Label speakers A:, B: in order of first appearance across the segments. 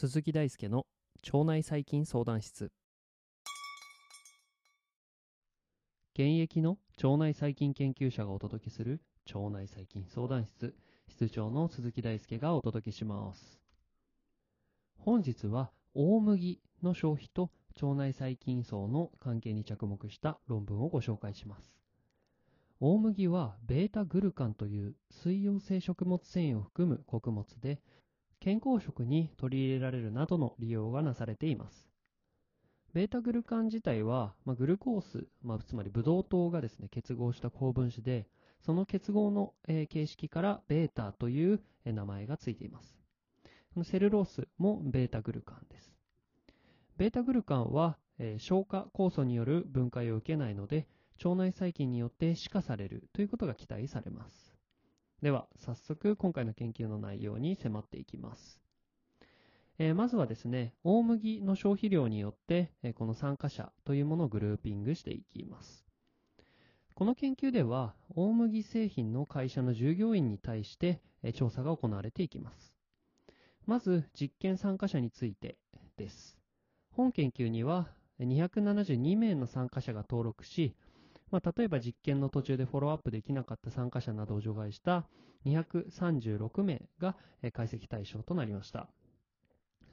A: 鈴木大輔の腸内細菌相談室。現役の腸内細菌研究者がお届けする腸内細菌相談室。室長の鈴木大輔がお届けします。本日は大麦の消費と腸内細菌層の関係に着目した論文をご紹介します大麦はベータグルカンという水溶性食物繊維を含む穀物で健康食に取り入れられるなどの利用がなされています。ベータグルカン自体は、まあ、グルコース、まあ、つまりブドウ糖がですね、結合した高分子で、その結合の、えー、形式からベータという、えー、名前がついています。このセルロースもベータグルカンです。ベータグルカンは、え、消化酵素による分解を受けないので、腸内細菌によって死化されるということが期待されます。では、早速今回の研究の内容に迫っていきます。え、まずはですね、大麦の消費量によって、え、この参加者というものをグルーピングしていきます。この研究では、大麦製品の会社の従業員に対して、え、調査が行われていきます。まず、実験参加者についてです。本研究には、272名の参加者が登録し、まあ、例えば実験の途中でフォローアップできなかった参加者などを除外した236名が解析対象となりました。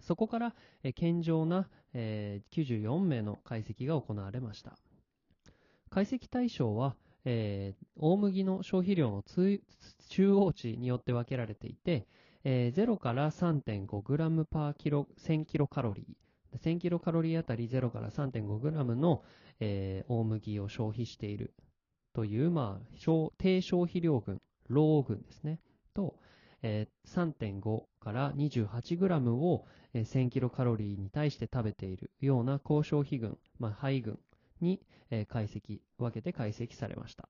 A: そこから健常な94名の解析が行われました。解析対象は、えー、大麦の消費量の中央値によって分けられていて、えー、0から 3.5g パーキロ1000キロカロリー1000キロカロリーあたり0から3.5グラムの、えー、大麦を消費しているという、まあ、低消費量群、ロー群ですね。と、えー、3.5から28グラムを、えー、1000キロカロリーに対して食べているような高消費群、まあ、肺群に、えー、解析、分けて解析されました。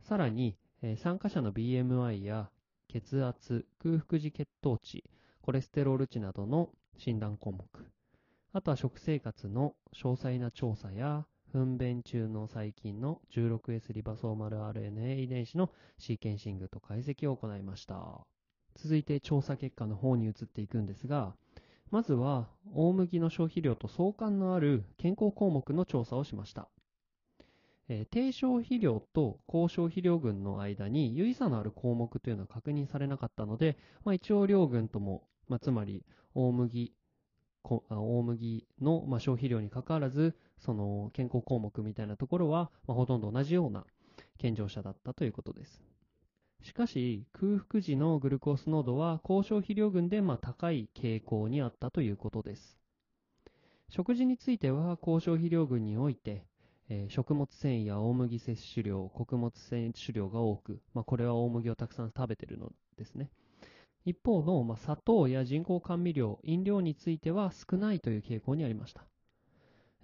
A: さらに、えー、参加者の BMI や血圧、空腹時血糖値、コレステロール値などの診断項目、あとは食生活の詳細な調査や、糞便中の細菌の 16S リバソーマル RNA 遺伝子のシーケンシングと解析を行いました。続いて調査結果の方に移っていくんですが、まずは大麦の消費量と相関のある健康項目の調査をしました。えー、低消費量と高消費量群の間に有意差のある項目というのは確認されなかったので、まあ、一応両群とも、まあ、つまり大麦、大麦の、まあ、消費量にかかわらず、その健康項目みたいなところは、まあ、ほとんど同じような健常者だったということです。しかし、空腹時のグルコース濃度は高消費量群でま高い傾向にあったということです。食事については高消費量群において、えー、食物繊維や大麦摂取量、穀物摂取量が多く、まあ、これは大麦をたくさん食べているのですね。一方の、まあ、砂糖や人工甘味料、飲料については少ないという傾向にありました。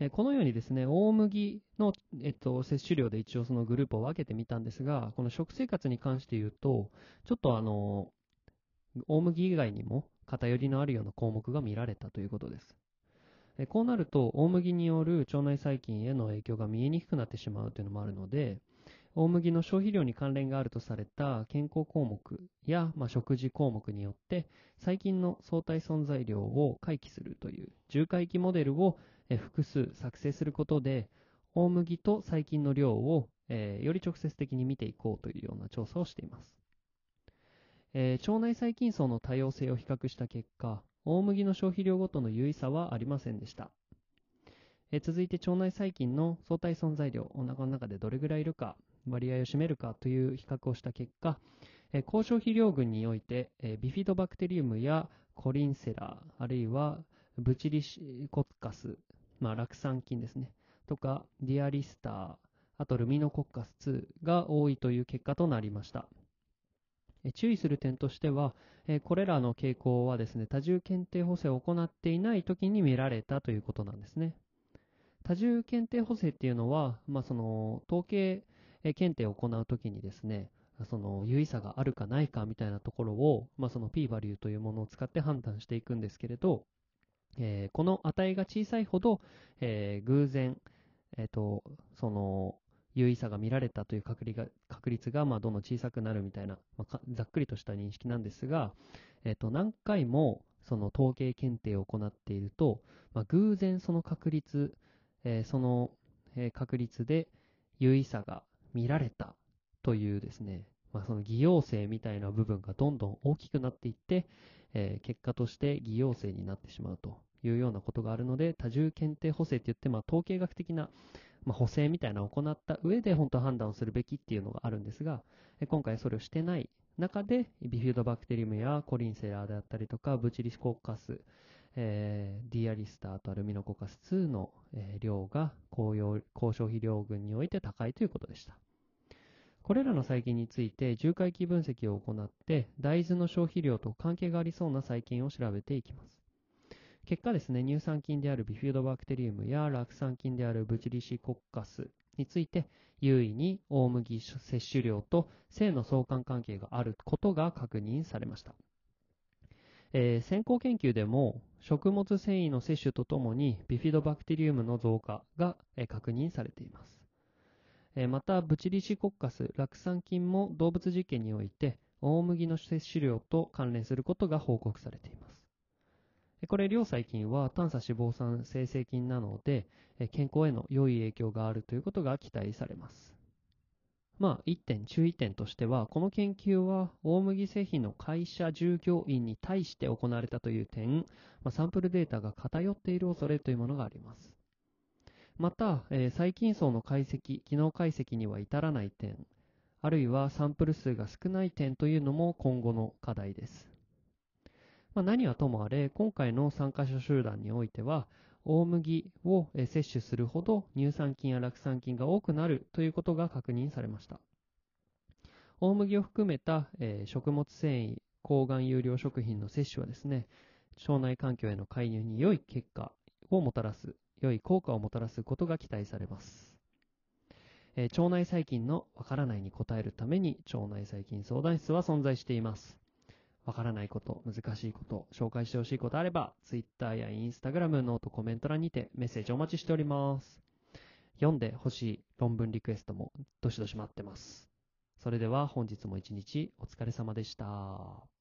A: えこのようにですね、大麦の、えっと、摂取量で一応そのグループを分けてみたんですが、この食生活に関して言うと、ちょっとあの、大麦以外にも偏りのあるような項目が見られたということです。えこうなると、大麦による腸内細菌への影響が見えにくくなってしまうというのもあるので、大麦の消費量に関連があるとされた健康項目や、まあ、食事項目によって細菌の相対存在量を回帰するという重回帰モデルを複数作成することで大麦と細菌の量を、えー、より直接的に見ていこうというような調査をしています、えー、腸内細菌層の多様性を比較した結果大麦の消費量ごとの有意差はありませんでした。え続いて腸内細菌の相対存在量、お腹の中でどれぐらいいるか、割合を占めるかという比較をした結果、え高消費量群において、えビフィドバクテリウムやコリンセラー、あるいはブチリシコッカス、まあ、酪酸菌ですね、とか、ディアリスター、あとルミノコッカス2が多いという結果となりました。注意する点としては、これらの傾向はですね、多重検定補正を行っていない時に見られたということなんですね。多重検定補正っていうのは、まあ、その統計検定を行うときにですね、その有意差があるかないかみたいなところを、まあ、その p バリューというものを使って判断していくんですけれど、えーこの値が小さいほど、えー偶然、えーと、その、有意差が見られたという確率が確率がまあどんどん小さくなるみたいな、まあざっくりとした認識なんですが、えーと何回もその統計検定を行っていると、まあ、偶然その確率、えーその、確率で有意差が見られたというですね、まあ、その偽陽性みたいな部分がどんどん大きくなっていって、えー結果として偽陽性になってしまうというようなことがあるので、多重検定補正って言って、まあ、統計学的な、まあ、補正みたいなのを行った上で本当判断をするべきっていうのがあるんですが、今回それをしてない中で、ビフュードバクテリウムやコリンセラーであったりとか、ブチリスコッカス、えーディアリスターとアルミノコカス2の、えー量が高用高消費量群において高いということでした。これらの細菌について重回帰分析を行って大豆の消費量と関係がありそうな細菌を調べていきます。結果ですね、乳酸菌であるビフュードバクテリウムや酪酸菌であるブチリシコッカスについて優位に大麦摂取量と性の相関関係があることが確認されました。えー先行研究でも食物繊維の摂取とともにビフィドバクテリウムの増加が、確認されています。また、ブチリシコッカス、酪酸菌も動物実験において大麦の摂取量と関連することが報告されています。これ、両細菌は短鎖脂肪酸生成菌なので、健康への良い影響があるということが期待されます。まあ、一点注意点としては、この研究は大麦製品の会社従業員に対して行われたという点、まあ、サンプルデータが偏っている恐れというものがあります。また、えー細菌層の解析、機能解析には至らない点、あるいはサンプル数が少ない点というのも今後の課題です。まあ、何はともあれ、今回の参加者集団においては、大麦をえ摂取するほど乳酸菌や酪酸菌が多くなるということが確認されました。大麦を含めた、え食物繊維、抗がん有料食品の摂取はですね、腸内環境への介入に良い結果をもたらす、良い効果をもたらすことが期待されます。え腸内細菌のわからないに応えるために腸内細菌相談室は存在しています。わからないこと、難しいこと、紹介してほしいことあれば、Twitter や Instagram、ノート、コメント欄にてメッセージお待ちしております。読んでほしい論文リクエストもどしどし待ってます。それでは本日も一日お疲れ様でした。